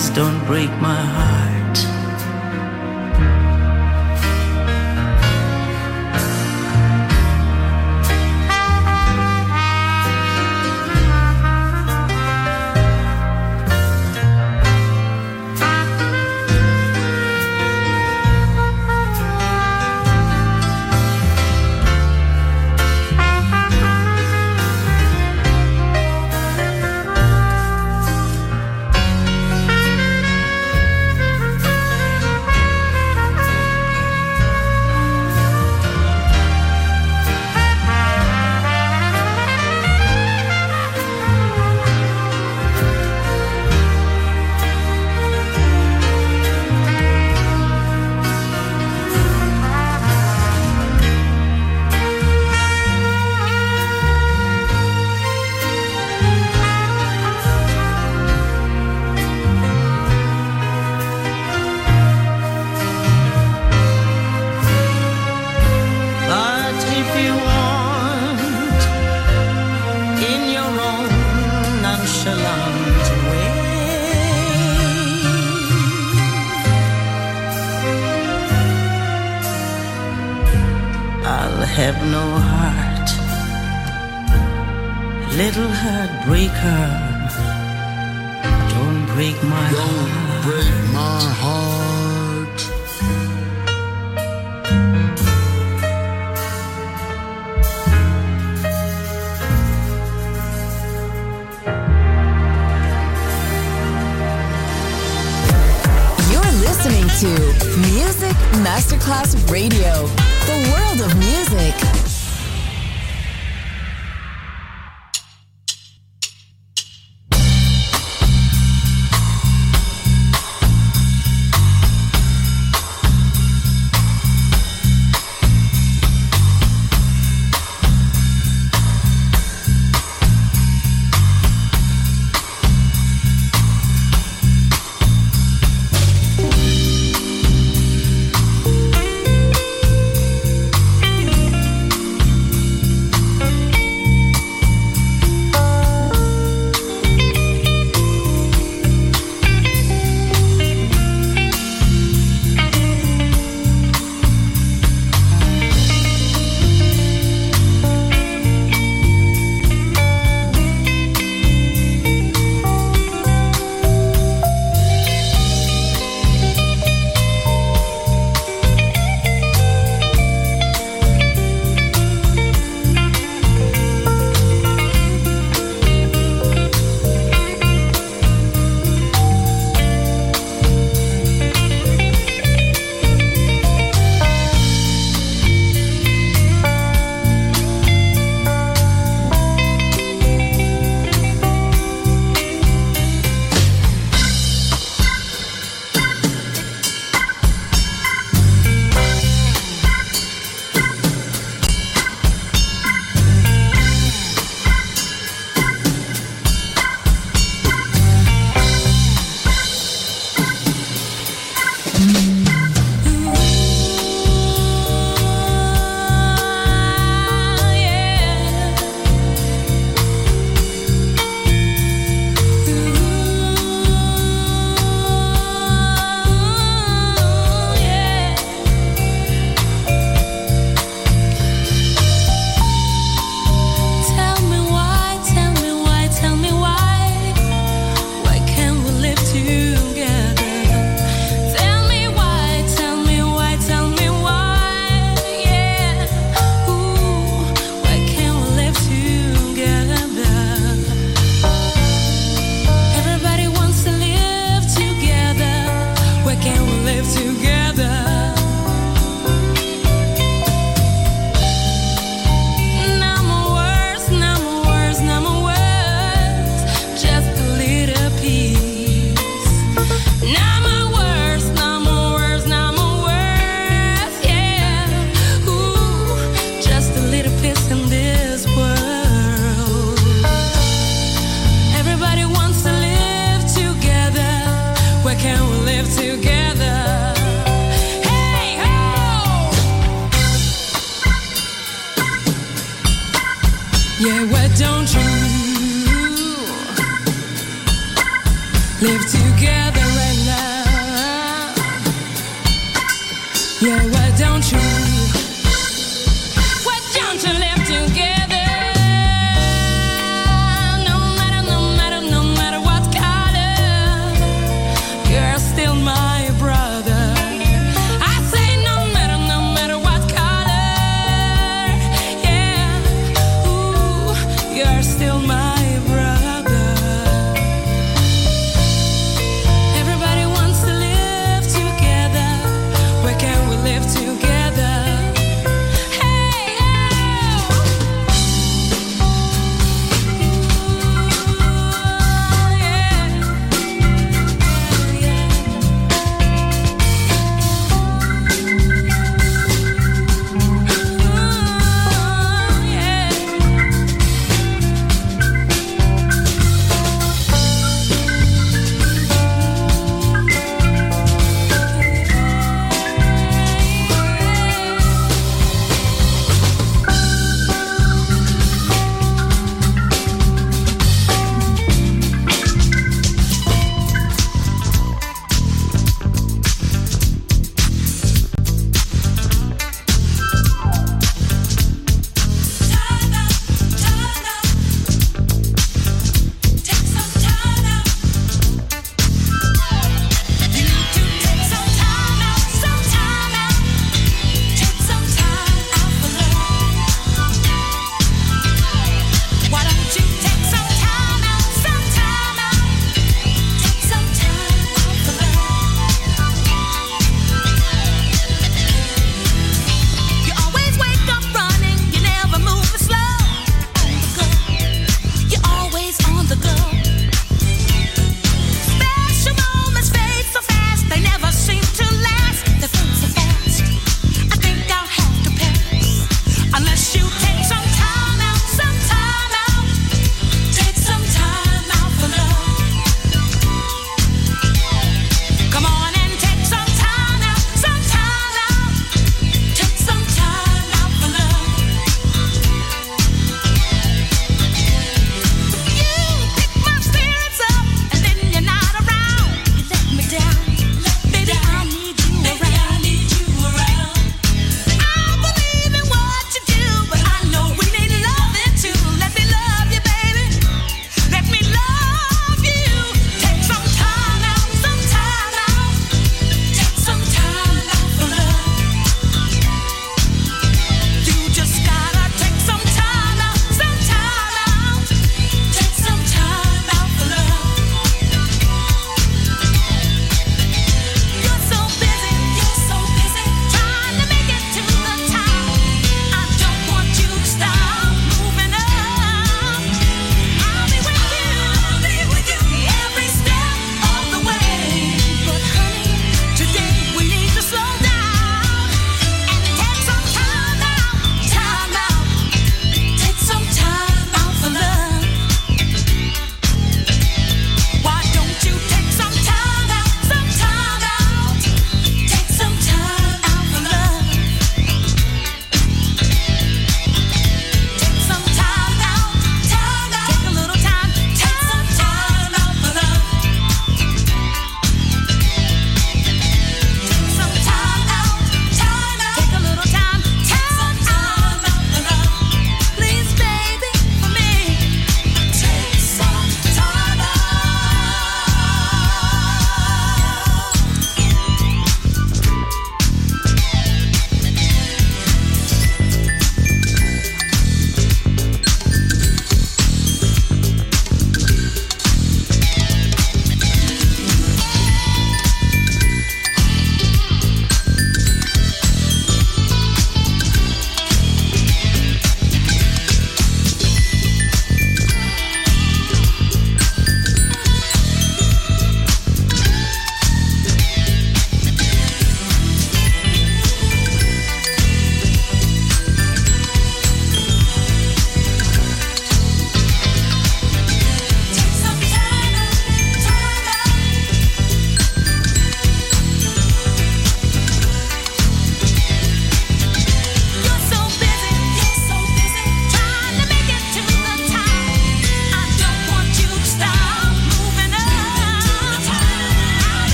Please don't break my heart.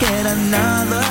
Get another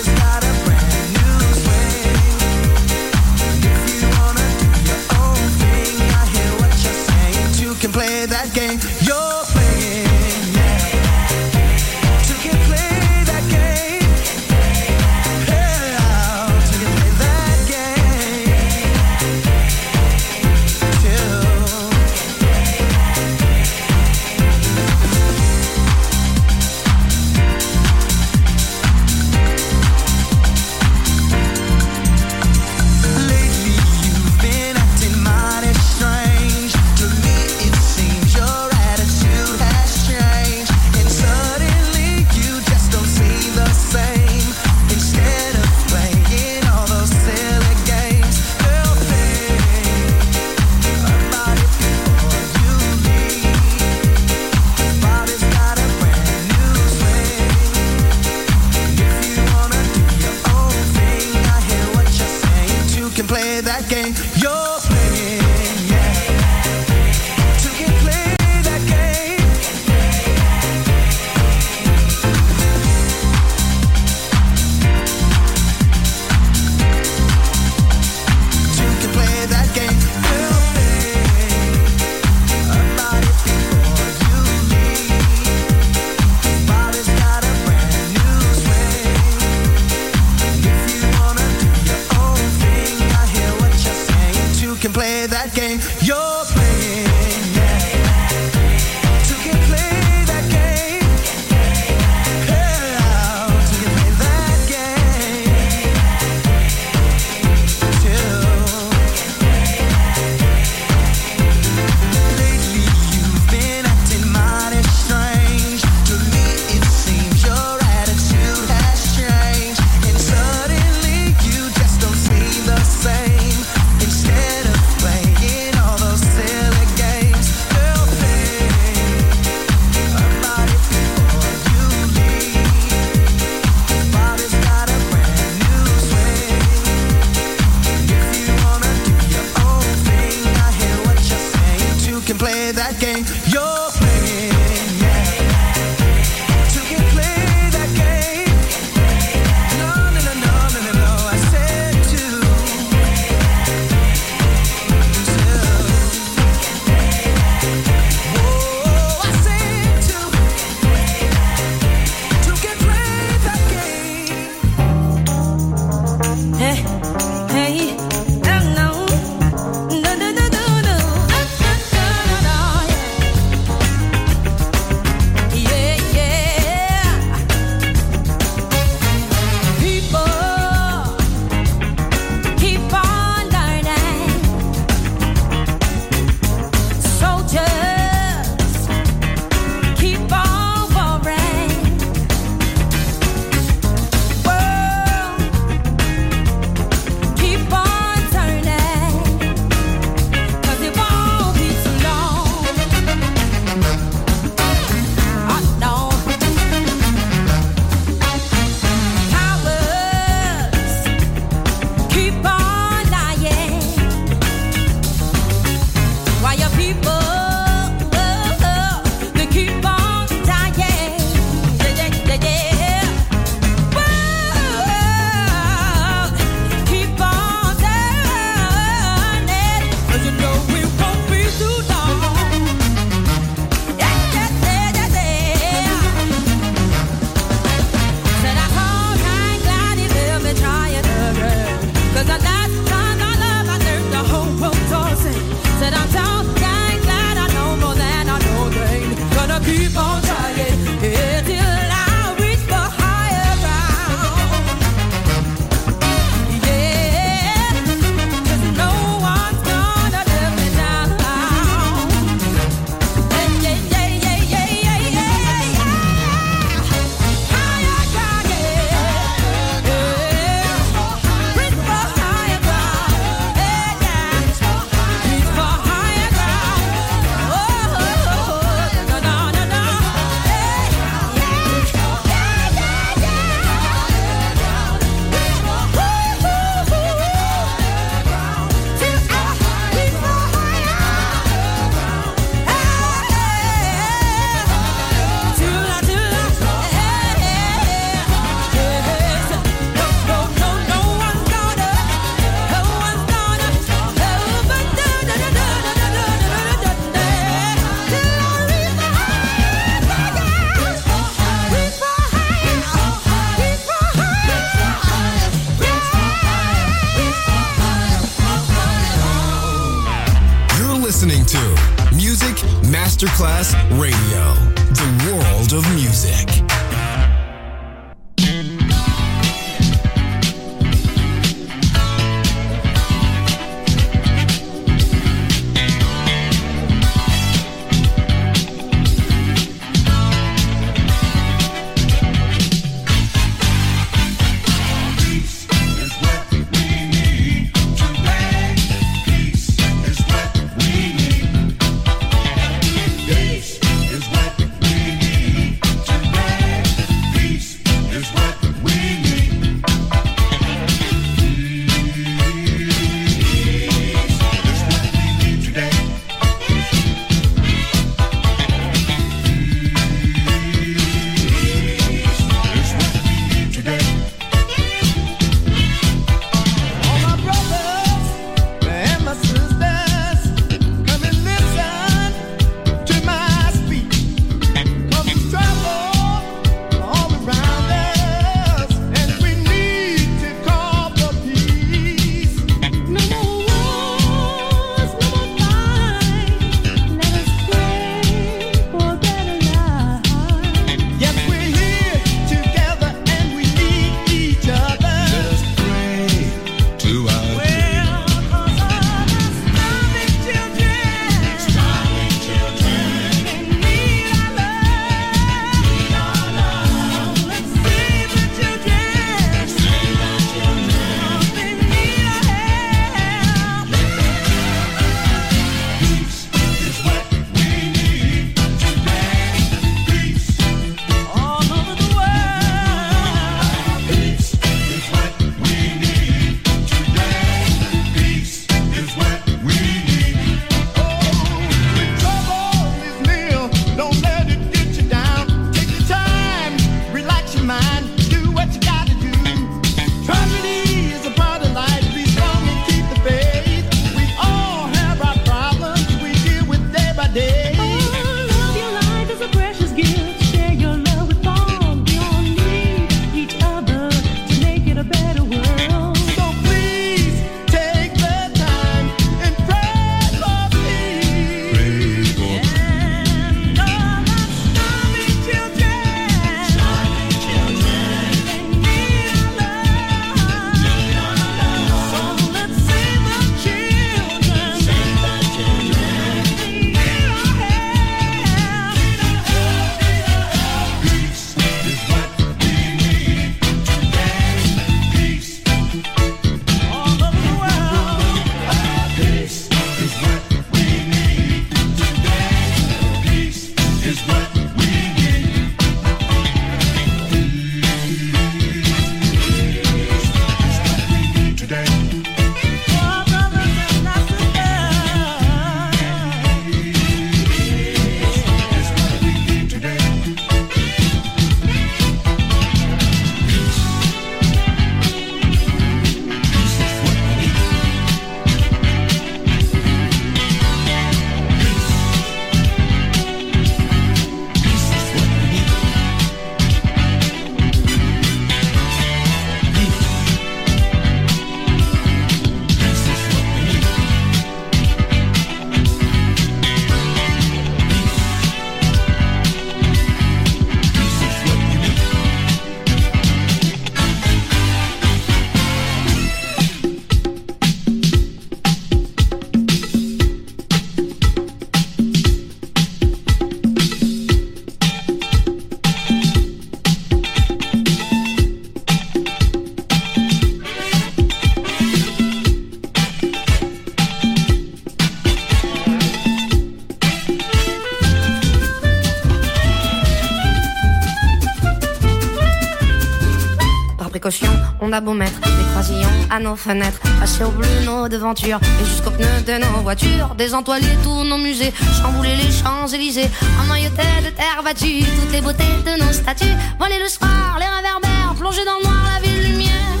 on a beau mettre des croisillons à nos fenêtres, passer au bleu nos devantures et jusqu'aux pneus de nos voitures, désentoiler tous nos musées, chambouler les Champs-Élysées, en noyauté de terre battue, toutes les beautés de nos statues, voler le soir, les réverbères, plonger dans le noir la ville lumière.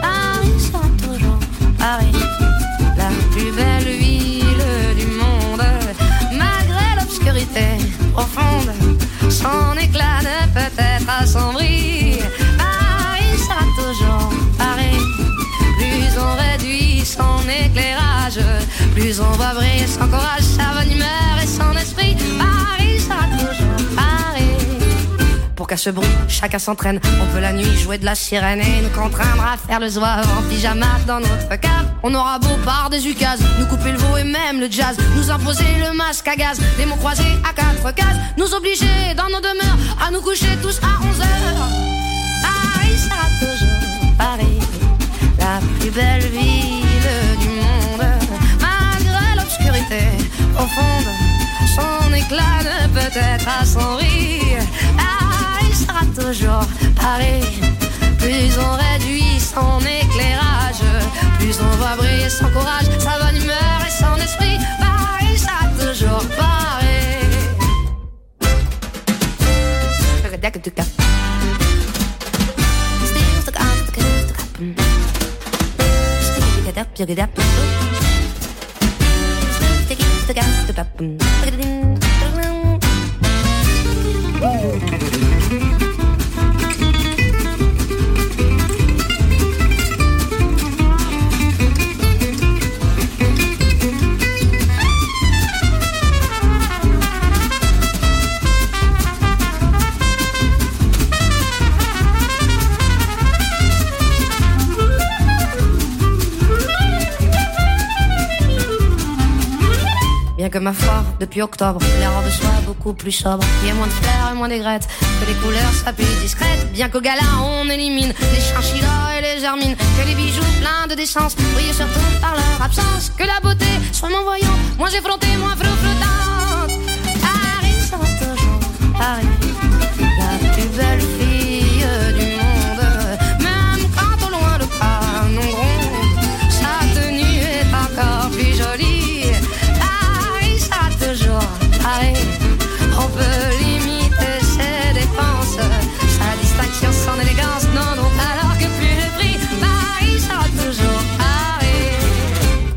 Paris sera toujours Paris, la plus belle ville du monde, malgré l'obscurité profonde, son éclat de peut-être. Plus on va briller sans courage, sa bonne humeur et son esprit. Paris sera toujours Paris. Pour qu'à ce bruit, chacun s'entraîne. On peut la nuit jouer de la sirène et nous contraindre à faire le zouave en pyjama dans notre cave. On aura beau par des ukases, nous couper le veau et même le jazz, nous imposer le masque à gaz, des mots croisés à quatre cases, nous obliger dans nos demeures à nous coucher tous à 11 heures. Paris sera toujours Paris, la plus belle ville profonde. Son éclat ne peut être assombri. Paris sera toujours Paris. Plus on réduit son éclairage, plus on va briller son courage, sa bonne humeur et son esprit. Paris sera toujours Paris. happen. Depuis octobre, les robes soient beaucoup plus sobres. Il y a moins de fleurs et moins d'aigrettes, que les couleurs soient plus discrètes. Bien qu'au gala, on élimine les chinchillas et les germines. Que les bijoux pleins de décence brillent surtout par leur absence. Que la beauté soit moins voyante, moins effrontée, moins flottante. Paris sera toujours Paris, la plus belle fille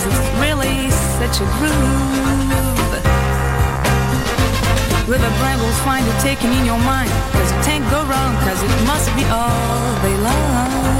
Cause it's really such a groove. With a brain will find it taken in your mind. Cause you can't go wrong Cause it must be all they love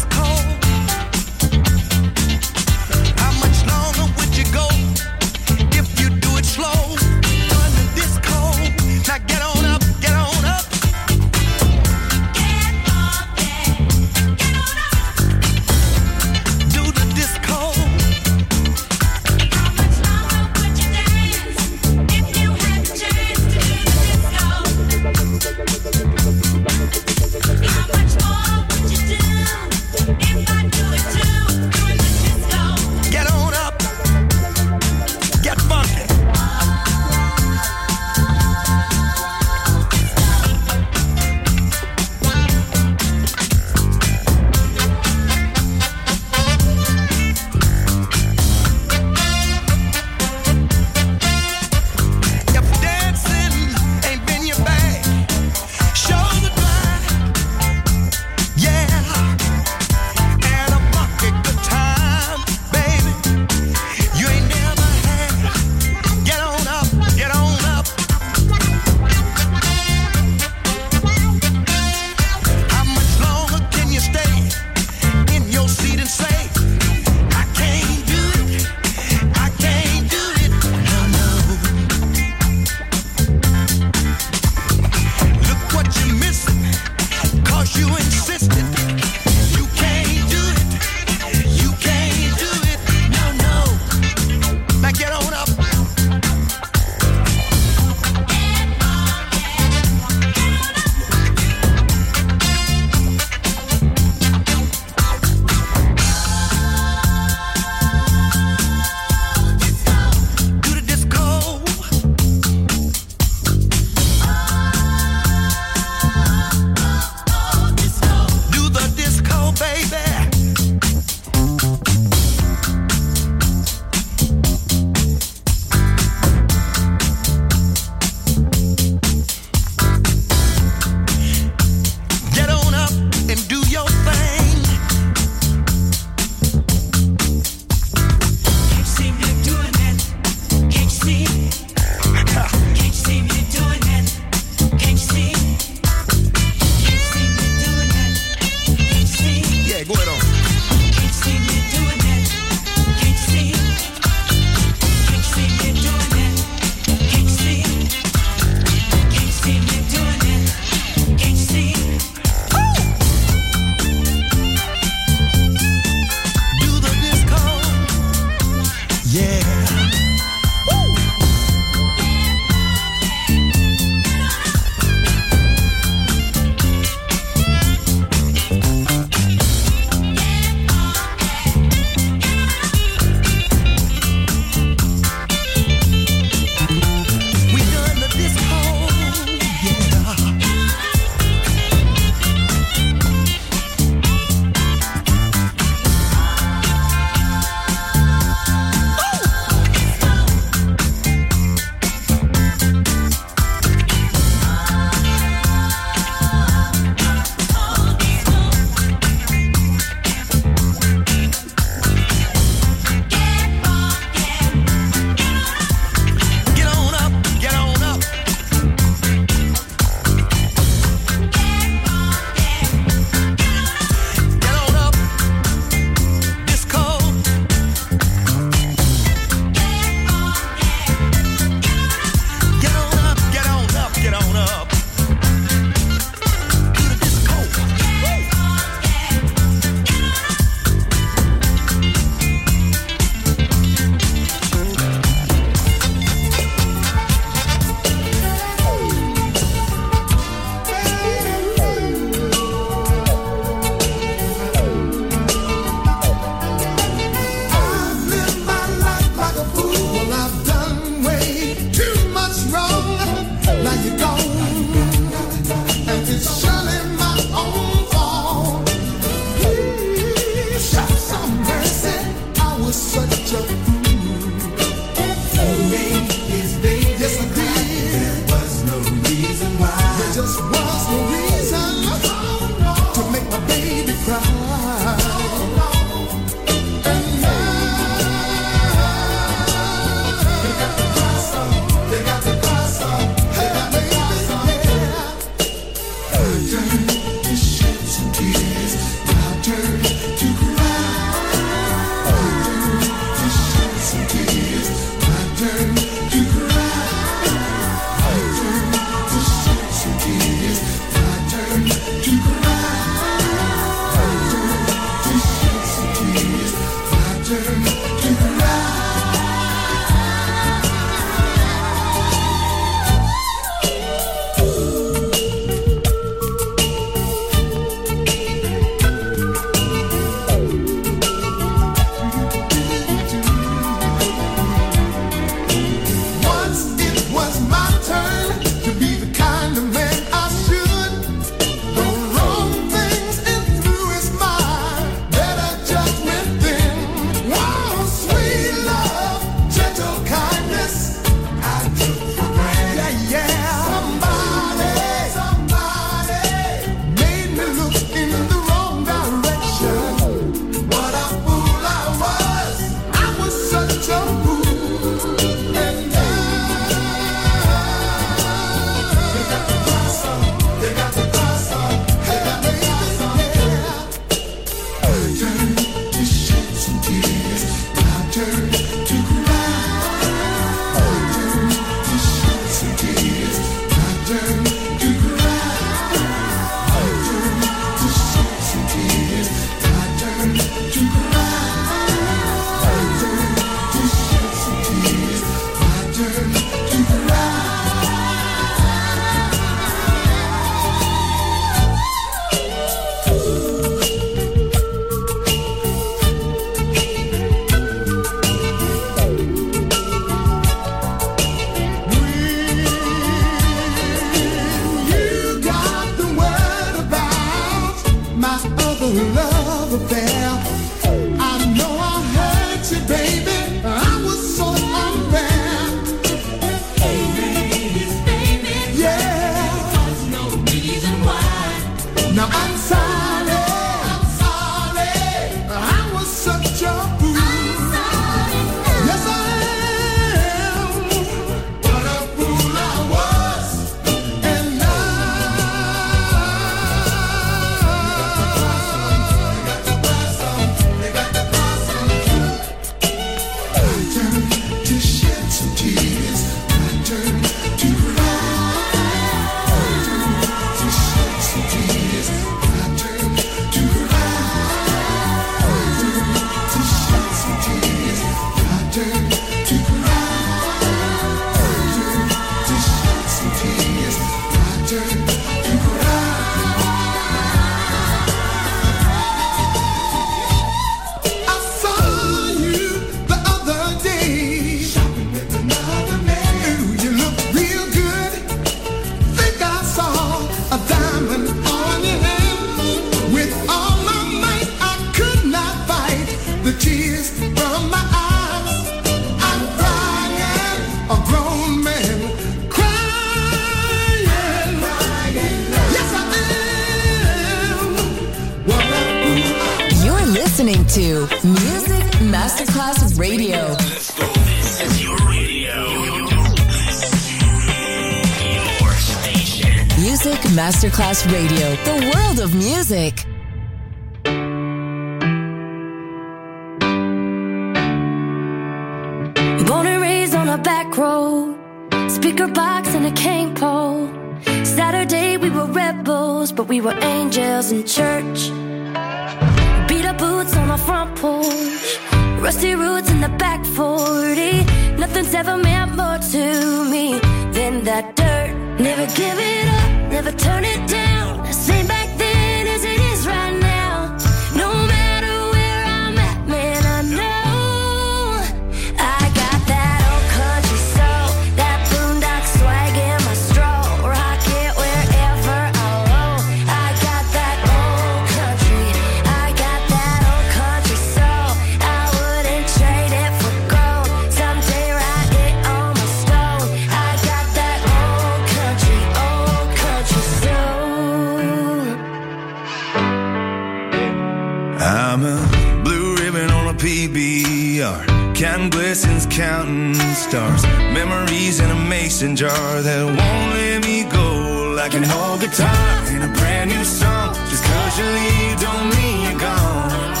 stars, memories in a mason jar that won't let me go. Like an old guitar and a brand new song, just cause you leave don't mean you're gone.